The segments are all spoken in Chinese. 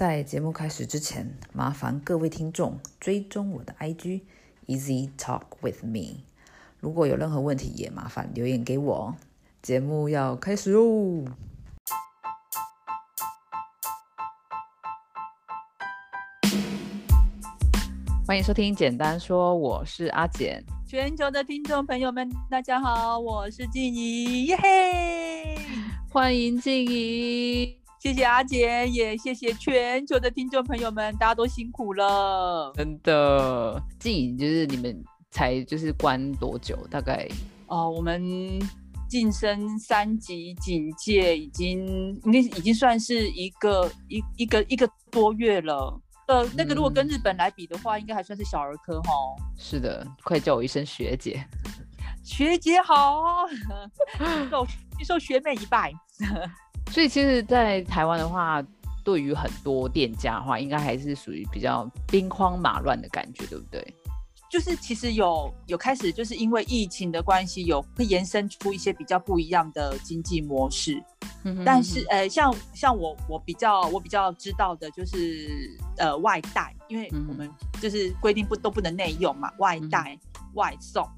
在节目开始之前，麻烦各位听众追踪我的 IG Easy Talk with Me。如果有任何问题，也麻烦留言给我。节目要开始喽！欢迎收听《简单说》，我是阿简。全球的听众朋友们，大家好，我是静怡，耶嘿！欢迎静怡，谢谢阿杰，也谢谢全球的听众朋友们，大家都辛苦了，真的。静怡就是你们才就是关多久？大概哦，我们晋升三级警戒已经应该已经算是一个一一个一个多月了。呃，那个如果跟日本来比的话，应该还算是小儿科哈。是的，快叫我一声学姐。学姐好，受受学妹一拜。所以其实，在台湾的话，对于很多店家的话，应该还是属于比较兵荒马乱的感觉，对不对？就是其实有有开始，就是因为疫情的关系，有会延伸出一些比较不一样的经济模式。但是呃，像像我我比较我比较知道的就是呃外带，因为我们就是规定不都不能内用嘛，外带外送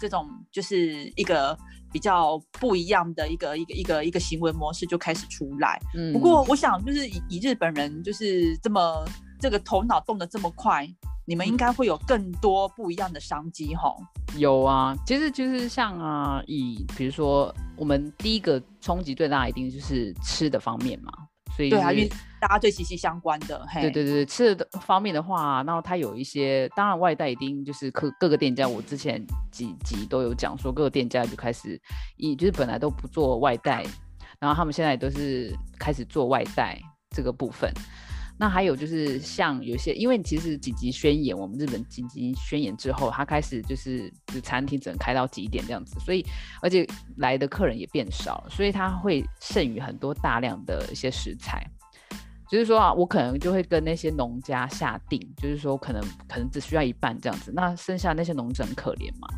这种就是一个比较不一样的一个一个一个一个行为模式就开始出来。嗯不过我想就是以以日本人就是这么这个头脑动得这么快。你们应该会有更多不一样的商机哈。有啊，其实就是像啊，以比如说我们第一个冲击最大一定就是吃的方面嘛，所以对啊，因为大家最息息相关的。对对对，吃的方面的话，然后它有一些，当然外带一定就是各各个店家，我之前几集都有讲说，各个店家就开始以就是本来都不做外带，然后他们现在都是开始做外带这个部分。那还有就是像有些，因为其实紧急宣言，我们日本紧急宣言之后，他开始就是就餐厅只能开到几点这样子，所以而且来的客人也变少，所以他会剩余很多大量的一些食材，就是说啊，我可能就会跟那些农家下定，就是说可能可能只需要一半这样子，那剩下那些农者很可怜嘛。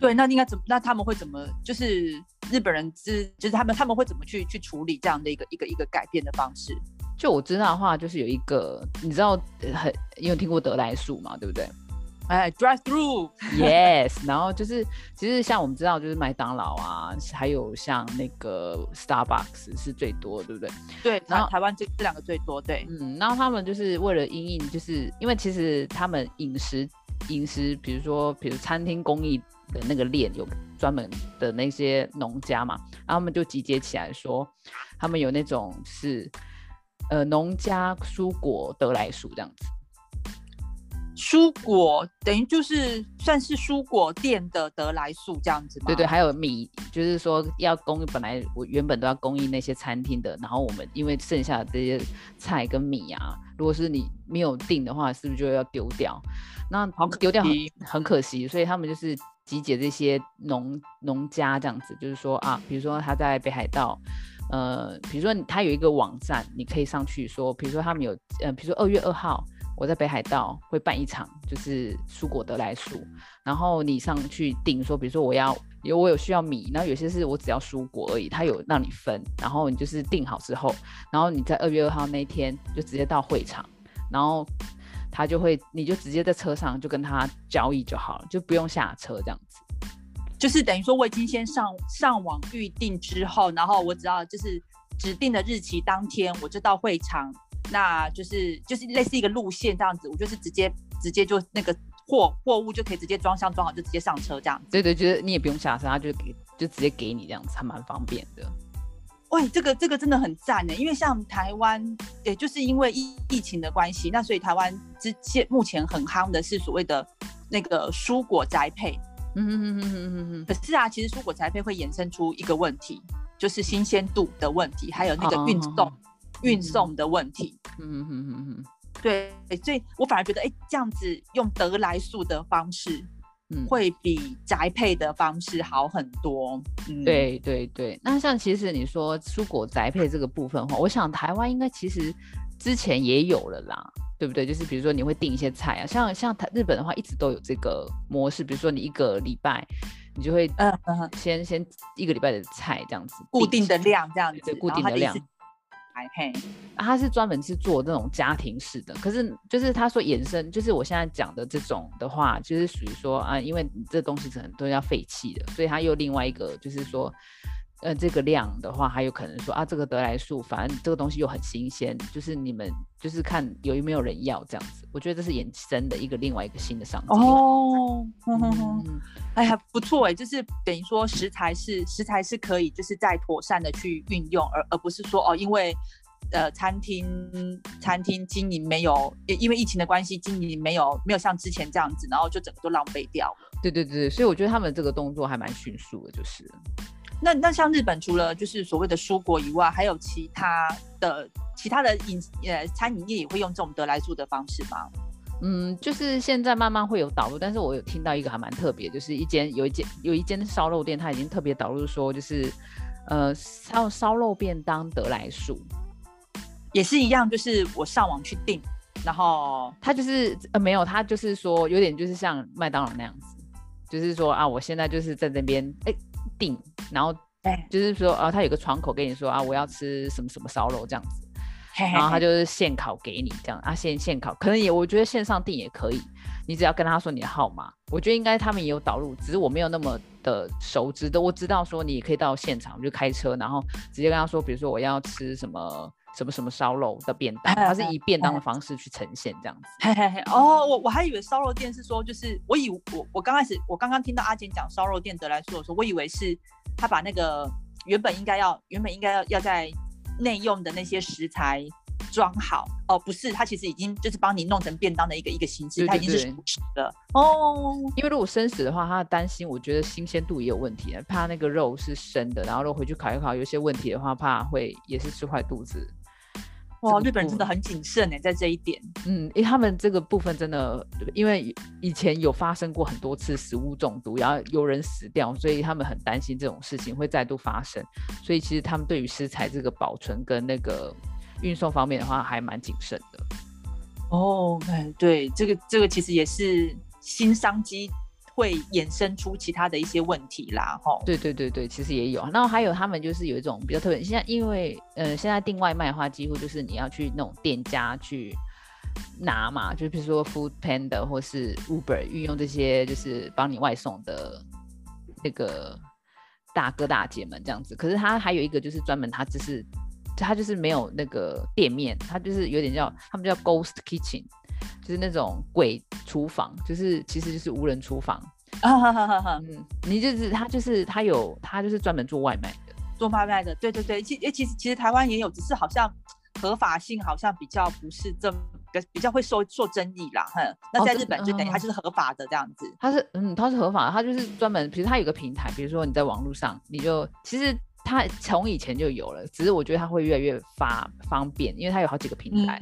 对，那应该怎么？那他们会怎么？就是日本人是就是他们他们会怎么去去处理这样的一个一个一个改变的方式？就我知道的话，就是有一个，你知道很，你有听过德来树嘛？对不对？哎，drive through，yes。然后就是，其实像我们知道，就是麦当劳啊，还有像那个 Starbucks 是最多，对不对？对，然后台湾这这两个最多，对。嗯，然后他们就是为了因应，就是因为其实他们饮食饮食，比如说比如餐厅工艺的那个链有专门的那些农家嘛，然后他们就集结起来说，他们有那种是。呃，农家蔬果得来薯这样子，蔬果等于就是算是蔬果店的得来速这样子吗？对对，还有米，就是说要供本来我原本都要供应那些餐厅的，然后我们因为剩下的这些菜跟米啊，如果是你没有订的话，是不是就要丢掉？那好丢掉很很可惜，所以他们就是集结这些农农家这样子，就是说啊，比如说他在北海道。呃，比如说他有一个网站，你可以上去说，比如说他们有，呃，比如说二月二号，我在北海道会办一场，就是蔬果得来速，然后你上去订说，比如说我要有我有需要米，然后有些是我只要蔬果而已，他有让你分，然后你就是订好之后，然后你在二月二号那天就直接到会场，然后他就会，你就直接在车上就跟他交易就好了，就不用下车这样子。就是等于说，我已经先上上网预定之后，然后我只要就是指定的日期当天，我就到会场，那就是就是类似一个路线这样子，我就是直接直接就那个货货物就可以直接装箱装好，就直接上车这样。对对，就是你也不用下车，他就给就直接给你这样子，还蛮方便的。喂，这个这个真的很赞呢，因为像台湾，也就是因为疫疫情的关系，那所以台湾之现目前很夯的是所谓的那个蔬果宅配。嗯嗯嗯嗯嗯嗯可是啊，其实蔬果栽培会衍生出一个问题，就是新鲜度的问题，还有那个运送运送的问题。嗯嗯嗯嗯嗯，对，所以我反而觉得，哎，这样子用得来速的方式，嗯，会比宅配的方式好很多。嗯，对对对。那像其实你说蔬果宅配这个部分的话，我想台湾应该其实之前也有了啦。对不对？就是比如说你会订一些菜啊，像像台日本的话，一直都有这个模式。比如说你一个礼拜，你就会先先一个礼拜的菜这样子，固定的量这样子，固定的量。嘿，他是专门是做那种家庭式的，可是就是他说延伸，就是我现在讲的这种的话，就是属于说啊，因为这东西可能都要废弃的，所以他又另外一个就是说。呃，这个量的话，还有可能说啊，这个德来素，反正这个东西又很新鲜，就是你们就是看有没有人要这样子。我觉得这是衍生的一个另外一个新的商机哦。哎呀，不错哎，就是等于说食材是食材是可以，就是在妥善的去运用，而而不是说哦，因为呃餐厅餐厅经营没有，因为疫情的关系，经营没有没有像之前这样子，然后就整个都浪费掉。对对对，所以我觉得他们这个动作还蛮迅速的，就是。那那像日本除了就是所谓的蔬果以外，还有其他的其他的饮呃餐饮业也会用这种得来速的方式吗？嗯，就是现在慢慢会有导入，但是我有听到一个还蛮特别，就是一间有一间有一间烧肉店，它已经特别导入说，就是呃烧烧肉便当得来速，也是一样，就是我上网去订，然后它就是呃没有，它就是说有点就是像麦当劳那样子，就是说啊，我现在就是在那边哎。订，然后就是说啊，他有个窗口跟你说啊，我要吃什么什么烧肉这样子，然后他就是现烤给你这样啊，现现烤，可能也我觉得线上订也可以，你只要跟他说你的号码，我觉得应该他们也有导入，只是我没有那么的熟知的，我知道说你可以到现场就开车，然后直接跟他说，比如说我要吃什么。什么什么烧肉的便当，它是以便当的方式去呈现这样子。嘿嘿嘿，哦，我我还以为烧肉店是说，就是我以我我刚开始我刚刚听到阿简讲烧肉店得来说的时候，我以为是他把那个原本应该要原本应该要要在内用的那些食材装好哦，不是，他其实已经就是帮你弄成便当的一个一个形式，它已经是熟食的哦。因为如果生食的话，他的担心，我觉得新鲜度也有问题，怕那个肉是生的，然后如果回去烤一烤，有些问题的话，怕会也是吃坏肚子。哇，日本人真的很谨慎呢，在这一点。嗯，因为他们这个部分真的，因为以前有发生过很多次食物中毒，然后有人死掉，所以他们很担心这种事情会再度发生。所以其实他们对于食材这个保存跟那个运送方面的话，还蛮谨慎的。哦，哎，对，这个这个其实也是新商机。会衍生出其他的一些问题啦，吼。对对对对，其实也有。然后还有他们就是有一种比较特别，现在因为呃现在订外卖的话，几乎就是你要去那种店家去拿嘛，就比如说 Food Panda 或是 Uber 运用这些就是帮你外送的那个大哥大姐们这样子。可是他还有一个就是专门他就是他就是没有那个店面，他就是有点叫他们叫 Ghost Kitchen。就是那种鬼厨房，就是其实就是无人厨房。啊，哈哈哈嗯，你就是他，就是他有他就是专门做外卖的，做外卖的，对对对，其诶其实其实台湾也有，只是好像合法性好像比较不是这么比较会受受争议啦，哼，那在日本就等于它就是合法的这样子，它是嗯它是合法，它就是专门，比如它有个平台，比如说你在网络上，你就其实它从以前就有了，只是我觉得它会越来越发方便，因为它有好几个平台。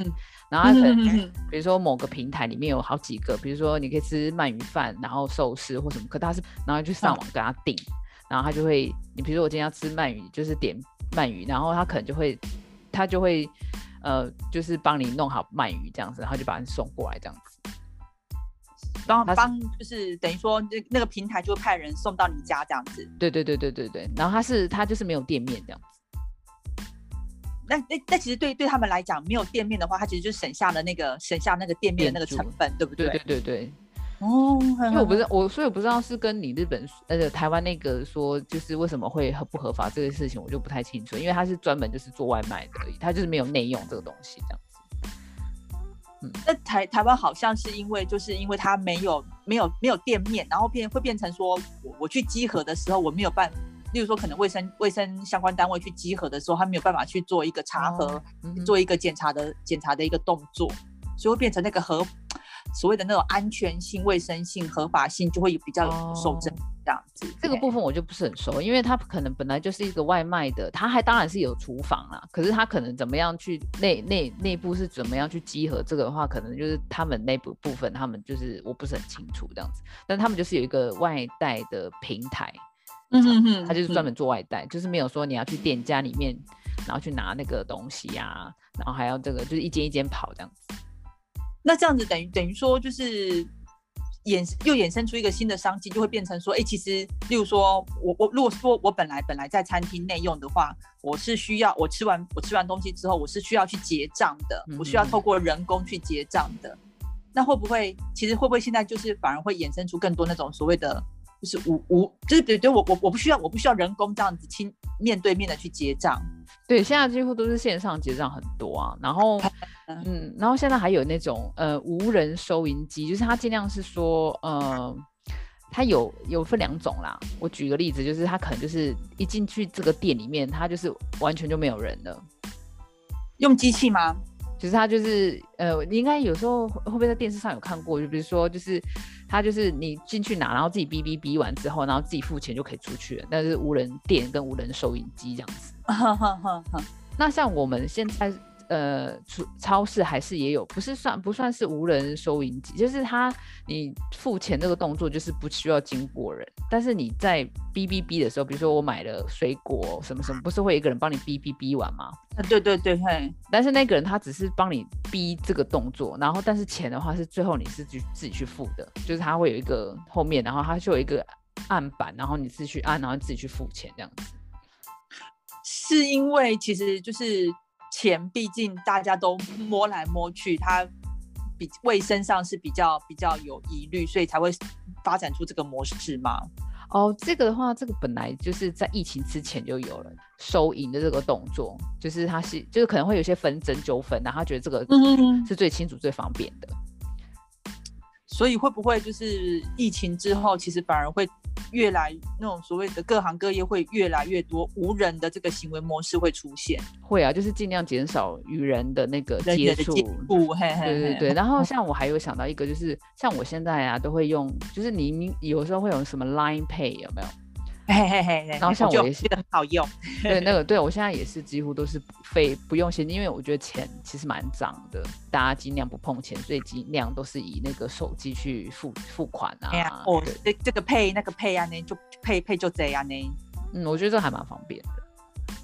然后可能，比如说某个平台里面有好几个，比如说你可以吃鳗鱼饭，然后寿司或什么，可它是然后就上网跟他订，然后他就会，你比如说我今天要吃鳗鱼，就是点鳗鱼，然后他可能就会，他就会，呃，就是帮你弄好鳗鱼这样子，然后就把你送过来这样子，帮帮就是等于说那那个平台就会派人送到你家这样子，对对对对对对，然后他是他就是没有店面这样子。那那那其实对对他们来讲，没有店面的话，他其实就省下了那个省下那个店面的那个成本，对不对？对对对对。哦，因为我不知道，我所以我不知道是跟你日本呃台湾那个说，就是为什么会合不合法这个事情，我就不太清楚。因为他是专门就是做外卖的，而已，他就是没有内用这个东西这样子。嗯，那台台湾好像是因为就是因为它没有没有没有店面，然后变会变成说我我去集合的时候我没有办。例如说，可能卫生卫生相关单位去集合的时候，他没有办法去做一个查核，做一个检查的检查的一个动作，所以会变成那个合所谓的那种安全性、卫生性、合法性就会比较受争这样子。这个部分我就不是很熟，因为他可能本来就是一个外卖的，他还当然是有厨房啦，可是他可能怎么样去内内内部是怎么样去集合这个的话，可能就是他们内部部分，他们就是我不是很清楚这样子，但他们就是有一个外带的平台。嗯哼哼，他就是专门做外带，就是没有说你要去店家里面，然后去拿那个东西呀，然后还要这个就是一间一间跑这样子。那这样子等于等于说就是衍又衍生出一个新的商机，就会变成说，哎，其实，例如说，我我如果说我本来本来在餐厅内用的话，我是需要我吃完我吃完东西之后，我是需要去结账的，我需要透过人工去结账的。那会不会，其实会不会现在就是反而会衍生出更多那种所谓的，就是无无，就是对对，我我我不需要我不需要人工这样子亲面对面的去结账。对，现在几乎都是线上结账很多啊，然后。嗯，然后现在还有那种呃无人收银机，就是它尽量是说呃，它有有分两种啦。我举个例子，就是它可能就是一进去这个店里面，它就是完全就没有人了。用机器吗？其实它就是呃，你应该有时候会不会在电视上有看过？就比如说，就是他就是你进去拿，然后自己哔哔哔完之后，然后自己付钱就可以出去了。但是无人店跟无人收银机这样子。那像我们现在。呃，超超市还是也有，不是算不算是无人收银机？就是它，你付钱这个动作就是不需要经过人，但是你在哔哔哔的时候，比如说我买了水果什么什么，不是会一个人帮你哔哔哔完吗？啊，对对对，嘿。但是那个人他只是帮你哔这个动作，然后但是钱的话是最后你是去自己去付的，就是他会有一个后面，然后他就有一个按板，然后你自己去按，然后自己去付钱这样子。是因为其实就是。钱毕竟大家都摸来摸去，它比卫生上是比较比较有疑虑，所以才会发展出这个模式吗？哦，这个的话，这个本来就是在疫情之前就有了收银的这个动作，就是他是就是可能会有些纷争纠纷，然后他觉得这个是最清楚最方便的。所以会不会就是疫情之后，其实反而会越来那种所谓的各行各业会越来越多无人的这个行为模式会出现？会啊，就是尽量减少与人的那个接触。对对对。然后像我还有想到一个，就是像我现在啊，都会用，就是你有时候会有什么 Line Pay 有没有？嘿嘿嘿，然后像我也是很好用，对那个对我现在也是几乎都是非不用现金，因为我觉得钱其实蛮脏的，大家尽量不碰钱，所以尽量都是以那个手机去付付款啊。哎呀，哦，这这个配那个配啊，呢就配配就这样呢。嗯，我觉得这还蛮方便的。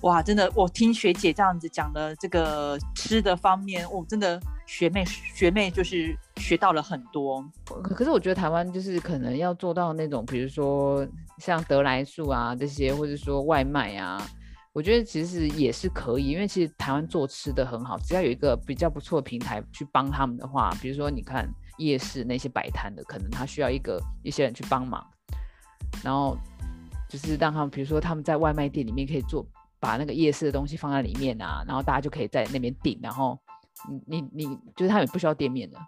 哇，真的，我听学姐这样子讲的这个吃的方面，我真的学妹学妹就是学到了很多。可是我觉得台湾就是可能要做到那种，比如说像得来素啊这些，或者说外卖啊，我觉得其实也是可以，因为其实台湾做吃的很好，只要有一个比较不错的平台去帮他们的话，比如说你看夜市那些摆摊的，可能他需要一个一些人去帮忙，然后就是让他们，比如说他们在外卖店里面可以做。把那个夜市的东西放在里面啊，然后大家就可以在那边订，然后你你你就是他们不需要店面的。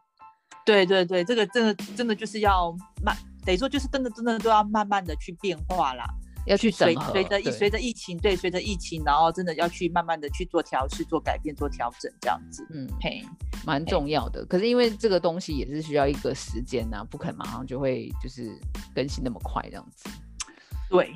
对对对，这个真的真的就是要慢，等于说就是真的真的都要慢慢的去变化啦，要去随随着随着疫情，对，随着疫情，然后真的要去慢慢的去做调试、做改变、做调整这样子。嗯，嘿，蛮重要的。可是因为这个东西也是需要一个时间呐，不可能马上就会就是更新那么快这样子。对。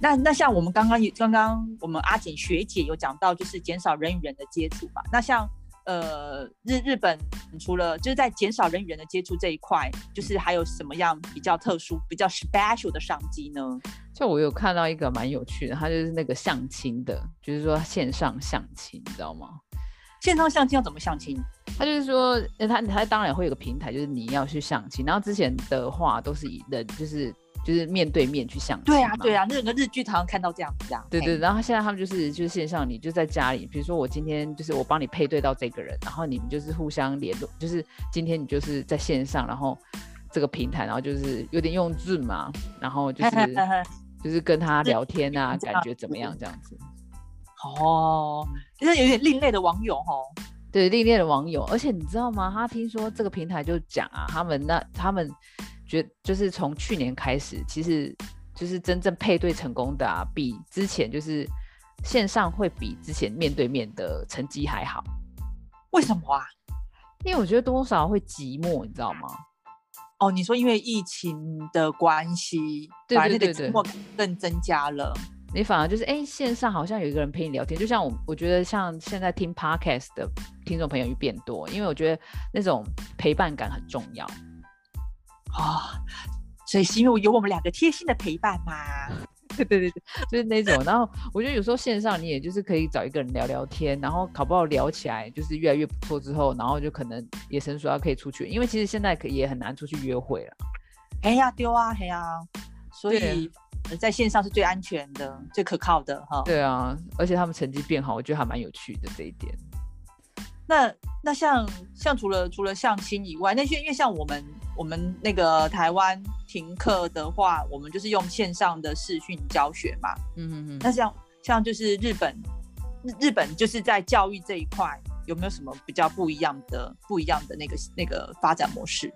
那那像我们刚刚也刚刚我们阿锦学姐有讲到，就是减少人与人的接触嘛。那像呃日日本除了就是在减少人与人的接触这一块，就是还有什么样比较特殊、比较 special 的商机呢？就我有看到一个蛮有趣的，它就是那个相亲的，就是说线上相亲，你知道吗？线上相亲要怎么相亲？他就是说，他他当然会有个平台，就是你要去相亲。然后之前的话都是以人就是。就是面对面去相亲。对啊，对啊，那个日剧常常看到这样子啊。对对，然后现在他们就是就是线上，你就在家里，比如说我今天就是我帮你配对到这个人，然后你们就是互相联络，就是今天你就是在线上，然后这个平台，然后就是有点用 Zoom 嘛，然后就是 就是跟他聊天啊，感觉怎么样这样子？哦，就是有点另类的网友哦。对，另类的网友，而且你知道吗？他听说这个平台就讲啊，他们那他们。觉就是从去年开始，其实就是真正配对成功的啊，比之前就是线上会比之前面对面的成绩还好。为什么啊？因为我觉得多少会寂寞，你知道吗？哦，你说因为疫情的关系，对而对寂寞更增加了。你反而就是哎，线上好像有一个人陪你聊天，就像我，我觉得像现在听 podcast 的听众朋友又变多，因为我觉得那种陪伴感很重要。啊，所以是因为有我们两个贴心的陪伴嘛？对对对对，就是那种。然后我觉得有时候线上你也就是可以找一个人聊聊天，然后考不好聊起来就是越来越不错之后，然后就可能也成熟要可以出去。因为其实现在可也很难出去约会了。嘿呀丢啊嘿呀，所以在线上是最安全的、最可靠的哈。对啊，而且他们成绩变好，我觉得还蛮有趣的这一点。那那像像除了除了相亲以外，那些因为像我们我们那个台湾停课的话，我们就是用线上的视讯教学嘛。嗯嗯嗯。那像像就是日本，日本就是在教育这一块有没有什么比较不一样的不一样的那个那个发展模式？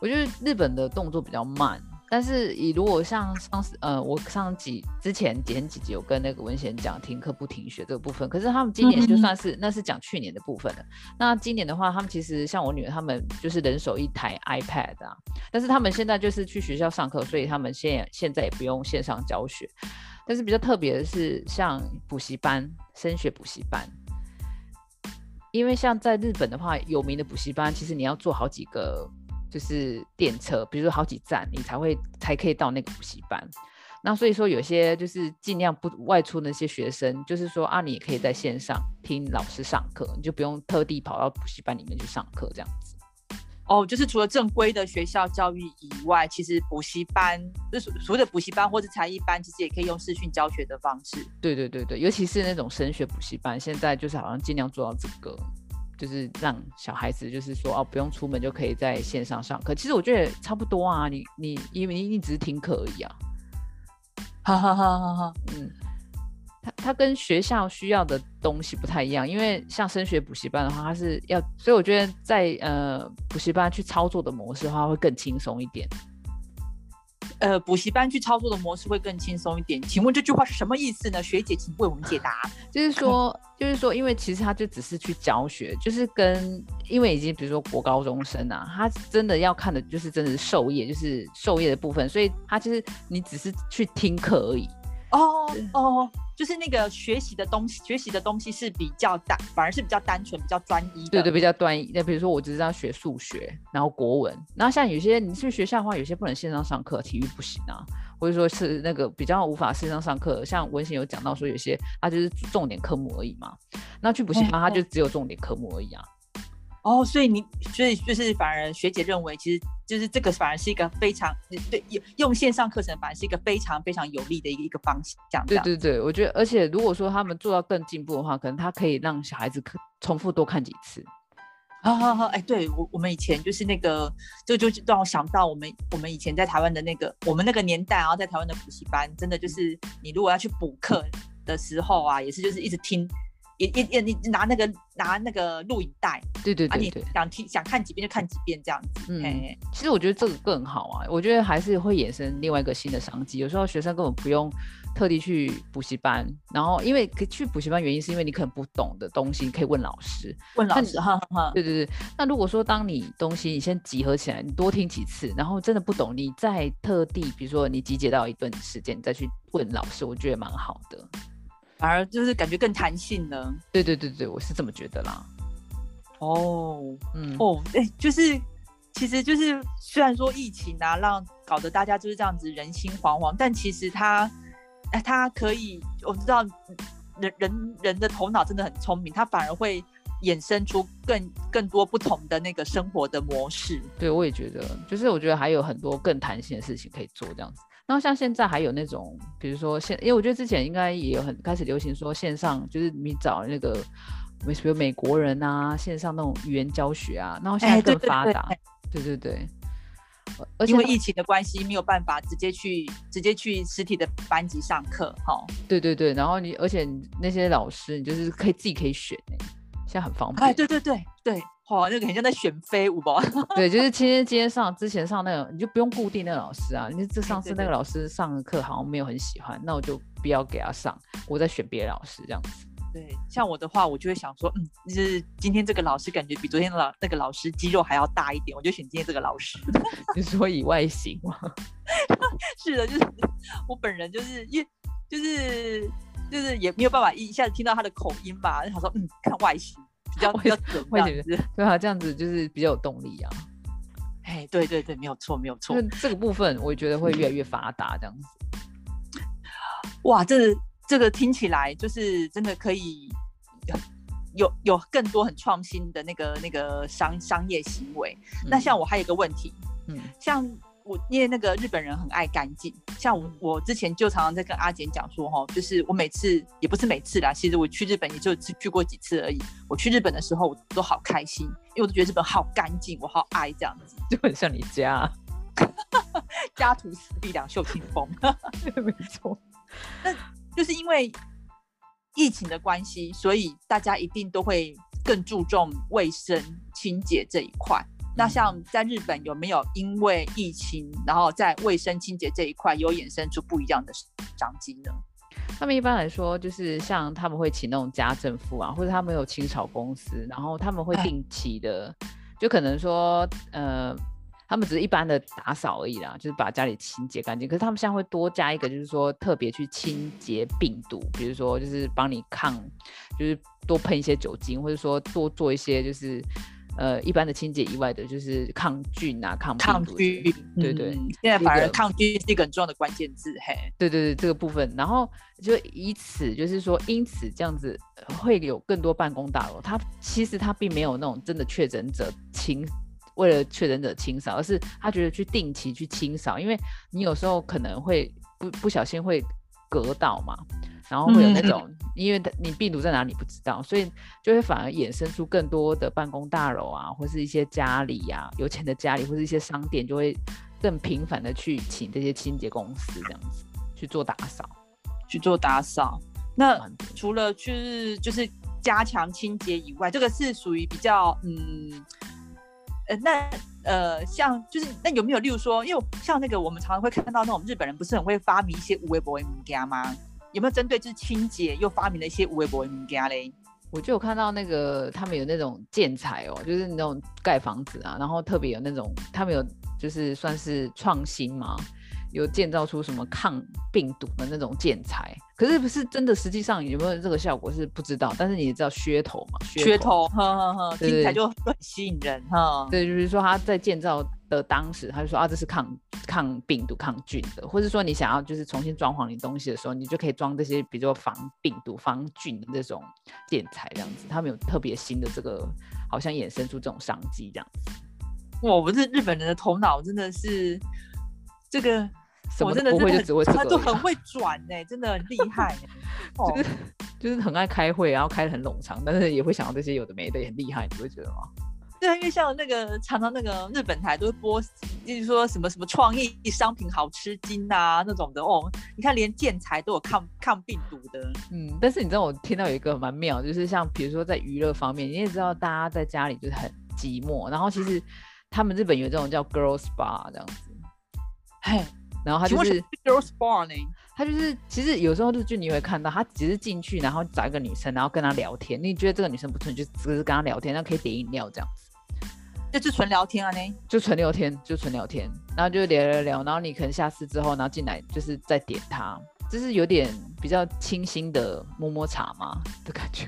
我觉得日本的动作比较慢。但是，以如果像上次，呃，我上几之前前几集有跟那个文贤讲停课不停学这个部分，可是他们今年就算是那是讲去年的部分了。那今年的话，他们其实像我女儿他们就是人手一台 iPad 啊，但是他们现在就是去学校上课，所以他们现现在也不用线上教学。但是比较特别的是，像补习班、升学补习班，因为像在日本的话，有名的补习班，其实你要做好几个。就是电车，比如说好几站，你才会才可以到那个补习班。那所以说，有些就是尽量不外出那些学生，就是说啊，你也可以在线上听老师上课，你就不用特地跑到补习班里面去上课这样子。哦，就是除了正规的学校教育以外，其实补习班，就是所谓的补习班或者才艺班，其实也可以用视讯教学的方式。对对对对，尤其是那种升学补习班，现在就是好像尽量做到这个。就是让小孩子，就是说哦，不用出门就可以在线上上课。其实我觉得差不多啊，你你因为你你只是听课而已啊。哈哈哈哈哈。嗯，他他跟学校需要的东西不太一样，因为像升学补习班的话，他是要，所以我觉得在呃补习班去操作的模式的话，会更轻松一点。呃，补习班去操作的模式会更轻松一点。请问这句话是什么意思呢？学姐，请为我们解答。就是说，就是说，因为其实他就只是去教学，就是跟因为已经比如说国高中生啊，他真的要看的就是真的是授业，就是授业的部分，所以他就是你只是去听课而已。哦哦。就是那个学习的东西，学习的东西是比较单，反而是比较单纯、比较专一。对对，比较专一。那比如说，我只是要学数学，然后国文。然后像有些你去学校的话，有些不能线上上课，体育不行啊，或者说是那个比较无法线上上课。像文贤有讲到说，有些他就是重点科目而已嘛。那去补习班，他就只有重点科目而已啊。哦，所以你所以就是反而学姐认为，其实就是这个反而是一个非常对用用线上课程反而是一个非常非常有利的一个一个方向。对对对，我觉得，而且如果说他们做到更进步的话，可能他可以让小孩子可重复多看几次。好好好，哎，对我我们以前就是那个，这个就让我想到我们我们以前在台湾的那个我们那个年代，然后在台湾的补习班，真的就是你如果要去补课的时候啊，也是就是一直听。也也也，你拿那个拿那个录影带，对对对对，想听想看几遍就看几遍这样子。嗯，其实我觉得这个更好啊，我觉得还是会衍生另外一个新的商机。有时候学生根本不用特地去补习班，然后因为去补习班原因是因为你可能不懂的东西你可以问老师，问老师哈哈。对对对，那如果说当你东西你先集合起来，你多听几次，然后真的不懂，你再特地比如说你集结到一段时间，你再去问老师，我觉得蛮好的。反而就是感觉更弹性了。对对对对，我是这么觉得啦。哦，嗯，哦，哎，就是，其实就是，虽然说疫情啊，让搞得大家就是这样子人心惶惶，但其实他，哎，他可以，我知道人人人的头脑真的很聪明，他反而会衍生出更更多不同的那个生活的模式。对，我也觉得，就是我觉得还有很多更弹性的事情可以做，这样子。然后像现在还有那种，比如说现，因为我觉得之前应该也有很开始流行说线上，就是你找那个，比如美国人啊，线上那种语言教学啊，然后现在更发达，对对对。而且因为疫情的关系，没有办法直接去直接去实体的班级上课，哈。对对对，然后你而且那些老师，你就是可以自己可以选哎，现在很方便。哎，对对对对。哇，那个很像在选飞舞吧？对，就是今天今天上之前上那个，你就不用固定那个老师啊。你这上次那个老师上的课好像没有很喜欢，那我就不要给他上，我再选别的老师这样子。对，像我的话，我就会想说，嗯，就是今天这个老师感觉比昨天的老那个老师肌肉还要大一点，我就选今天这个老师。你说以外形吗？是的，就是我本人就是因就是就是也没有办法一下子听到他的口音吧，就想说，嗯，看外形。比较 比较准，这样子对啊，这样子就是比较有动力啊。哎，对对对，没有错，没有错。这个部分我觉得会越来越发达，这样子。哇，这这个听起来就是真的可以有有更多很创新的那个那个商商业行为。那像我还有一个问题，嗯，像我因为那个日本人很爱干净，像我我之前就常常在跟阿简讲说，哈，就是我每次也不是每次啦，其实我去日本也就只去过几次而已。我去日本的时候，我都好开心，因为我都觉得日本好干净，我好爱这样子，就很像你家，家徒四壁两袖清风，没错。那就是因为疫情的关系，所以大家一定都会更注重卫生清洁这一块。那像在日本有没有因为疫情，然后在卫生清洁这一块有衍生出不一样的商机呢？他们一般来说就是像他们会请那种家政妇啊，或者他们有清扫公司，然后他们会定期的，就可能说呃，他们只是一般的打扫而已啦，就是把家里清洁干净。可是他们现在会多加一个，就是说特别去清洁病毒，比如说就是帮你抗，就是多喷一些酒精，或者说多做一些就是。呃，一般的清洁以外的，就是抗菌啊，抗抗菌，对对。现在反而抗菌是一个很重要的关键字，嘿。对对对，这个部分，然后就以此，就是说，因此这样子会有更多办公大楼，它其实它并没有那种真的确诊者清，为了确诊者清扫，而是他觉得去定期去清扫，因为你有时候可能会不不小心会隔到嘛。然后会有那种，因为你病毒在哪里不知道，所以就会反而衍生出更多的办公大楼啊，或是一些家里呀，有钱的家里或是一些商店，就会更频繁的去请这些清洁公司这样子去做打扫，去做打扫。那除了去就是加强清洁以外，这个是属于比较嗯呃那呃像就是那有没有例如说，因为像那个我们常常会看到那种日本人不是很会发明一些无微博物件吗？有没有针对就是清洁又发明了一些无微博物件嘞？我就有看到那个他们有那种建材哦，就是那种盖房子啊，然后特别有那种他们有就是算是创新嘛，有建造出什么抗病毒的那种建材。可是不是真的，实际上有没有这个效果是不知道。但是你知道噱头嘛？噱头，哈哈哈，听起来就很吸引人哈。对，就是说他在建造的当时，他就说啊，这是抗抗病毒、抗菌的，或者说你想要就是重新装潢你东西的时候，你就可以装这些，比如说防病毒、防菌的这种建材这样子。他们有特别新的这个，好像衍生出这种商机这样子。哇，我是日本人的头脑真的是这个。我真的不会就只会这 个，他都很会转呢，真的很厉害。就是就是很爱开会，然后开的很冗长，但是也会想到这些有的没的，也很厉害，你不会觉得吗？对啊，因为像那个常常那个日本台都会播，就是说什么什么创意商品好吃惊啊那种的哦。你看连建材都有抗抗病毒的，嗯。但是你知道我听到有一个蛮妙，就是像比如说在娱乐方面，你也知道大家在家里就是很寂寞，然后其实他们日本有这种叫 girls bar 这样子，嘿。然后他就是，他就是其实有时候日剧你会看到，他只是进去，然后找一个女生，然后跟她聊天。你觉得这个女生不错，你就只是跟她聊天，然后可以点饮料这样子，就是纯聊天啊？呢，就纯聊天，就纯聊天，然后就聊聊聊，然后你可能下次之后，然后进来就是再点她，就是有点比较清新的摸摸茶嘛的感觉。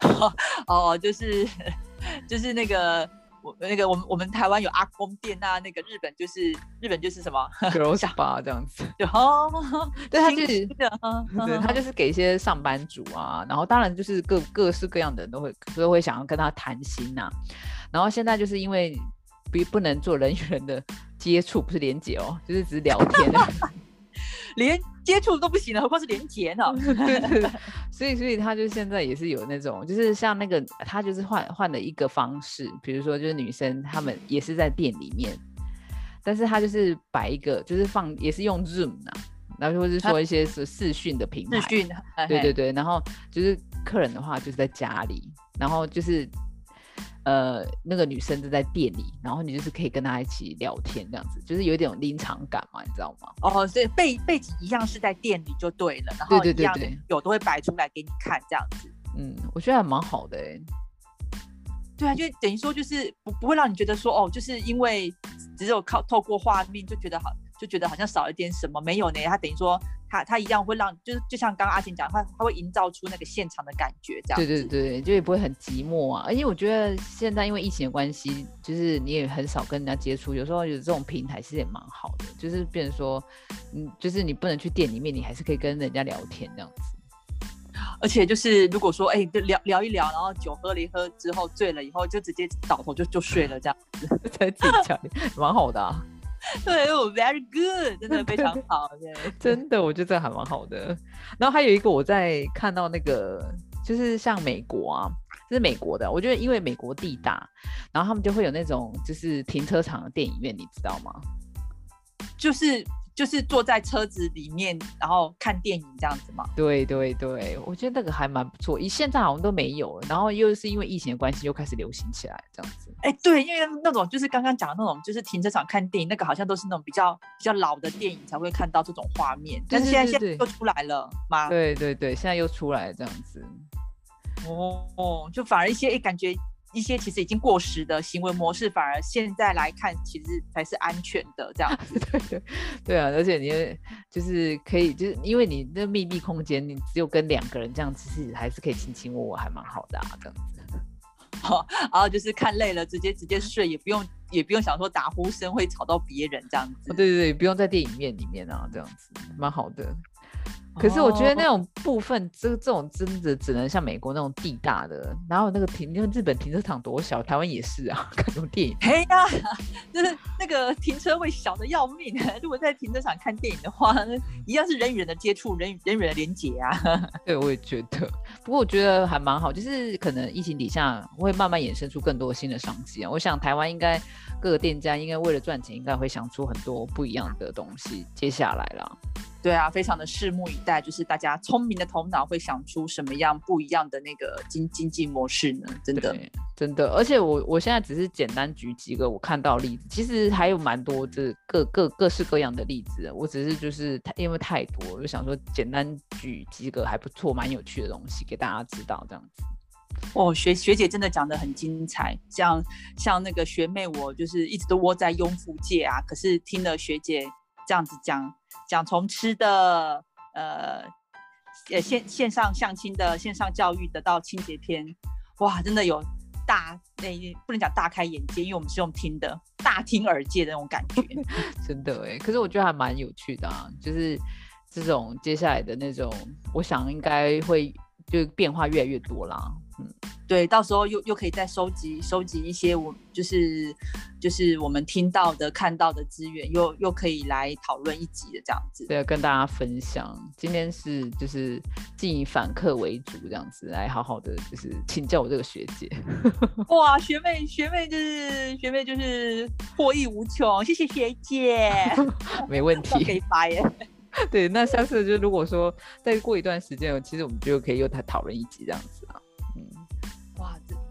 哦，就是 就是那个。我那个我们我们台湾有阿公店啊，那个日本就是日本就是什么 girls bar 这样子，对哦，对他就是，对他就是给一些上班族啊，然后当然就是各各式各样的人都会都会想要跟他谈心呐，然后现在就是因为不不能做人与人的接触，不是连接哦，就是只是聊天。连接触都不行了，何况是连接呢？对 对，所以所以他就现在也是有那种，就是像那个他就是换换了一个方式，比如说就是女生他们也是在店里面，但是他就是摆一个，就是放也是用 Zoom 啊，然后或是说一些是视讯的平台，视讯，对对对，然后就是客人的话就是在家里，然后就是。呃，那个女生就在店里，然后你就是可以跟她一起聊天，这样子就是有点临场感嘛，你知道吗？哦，所以背背景一样是在店里就对了，然后一样有都会摆出来给你看，这样子。嗯，我觉得还蛮好的哎。对啊，就等于说就是不不会让你觉得说哦，就是因为只有靠透过画面就觉得好，就觉得好像少一点什么，没有呢。他等于说。他他一样会让，就是就像刚刚阿晴讲，他他会营造出那个现场的感觉，这样。对对对，就也不会很寂寞啊。而且我觉得现在因为疫情的关系，就是你也很少跟人家接触，有时候有这种平台其实也蛮好的，就是变成说，嗯，就是你不能去店里面，你还是可以跟人家聊天这样子。而且就是如果说，哎，就聊聊一聊，然后酒喝了一喝之后醉了以后，就直接倒头就就睡了这样子，在自己家里蛮好的。对我，very good，真的非常好，对，真的，我觉得这还蛮好的。然后还有一个，我在看到那个，就是像美国啊，这是美国的，我觉得因为美国地大，然后他们就会有那种就是停车场的电影院，你知道吗？就是。就是坐在车子里面，然后看电影这样子嘛。对对对，我觉得那个还蛮不错。以现在好像都没有，然后又是因为疫情的关系，又开始流行起来这样子。哎，对，因为那种就是刚刚讲的那种，就是停车场看电影，那个好像都是那种比较比较老的电影才会看到这种画面。但是现在现在又出来了吗？对对对，现在又出来这样子。哦，就反而一些哎感觉。一些其实已经过时的行为模式，反而现在来看，其实才是安全的这样子。对对对啊，而且你就是可以，就是因为你那密闭空间，你只有跟两个人这样，其实还是可以卿卿我我，还蛮好的啊，这样子。然后就是看累了，直接直接睡，也不用也不用想说打呼声会吵到别人这样子。对对对，不用在电影院里面啊，这样子蛮好的。可是我觉得那种部分，这这种真的只能像美国那种地大的，然后那个停，因为日本停车场多小，台湾也是啊，看什么电影？哎呀，就是那个停车位小的要命。如果在停车场看电影的话，那一样是人与人的接触，人与人与人的连接啊。对，我也觉得。不过我觉得还蛮好，就是可能疫情底下会慢慢衍生出更多新的商机啊。我想台湾应该各个店家应该为了赚钱，应该会想出很多不一样的东西。接下来了。对啊，非常的拭目以待，就是大家聪明的头脑会想出什么样不一样的那个经经济模式呢？真的，真的，而且我我现在只是简单举几个我看到例子，其实还有蛮多这各各各式各样的例子，我只是就是因为太多，我就想说简单举几个还不错、蛮有趣的东西给大家知道，这样子。哦，学学姐真的讲的很精彩，像像那个学妹，我就是一直都窝在庸夫界啊，可是听了学姐这样子讲。讲从吃的，呃，呃线线上相亲的线上教育得到清洁篇，哇，真的有大那不能讲大开眼界，因为我们是用听的，大听耳界的那种感觉，真的哎。可是我觉得还蛮有趣的啊，就是这种接下来的那种，我想应该会就变化越来越多啦，嗯。对，到时候又又可以再收集收集一些我就是就是我们听到的看到的资源，又又可以来讨论一集的这样子。对，跟大家分享。今天是就是以反客为主这样子，来好好的就是请教我这个学姐。哇，学妹学妹就是学妹就是获益无穷，谢谢学姐。没问题，可以发言。对，那下次就如果说再过一段时间，其实我们就可以又再讨论一集这样子啊。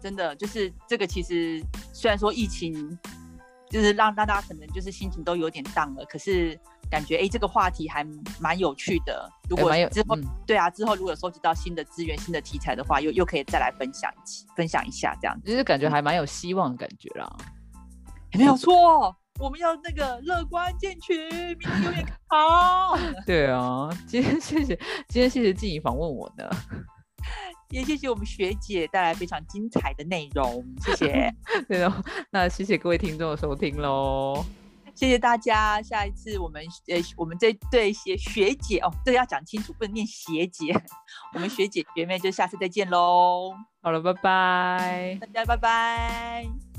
真的就是这个，其实虽然说疫情就是让大家可能就是心情都有点荡了，可是感觉哎，这个话题还蛮有趣的。如果之后对啊，之后如果收集到新的资源、新的题材的话，又又可以再来分享一起分享一下这样子，就是感觉还蛮有希望的感觉啦。没有错，我们要那个乐观进取，明天永远好。对啊，今天谢谢今天谢谢静怡访问我呢。也谢谢我们学姐带来非常精彩的内容，谢谢。对哦，那谢谢各位听众的收听喽，谢谢大家。下一次我们呃，我们这对学学姐哦，这个要讲清楚，不能念学姐。我们学姐学妹就下次再见喽。好了，拜拜，大家拜拜。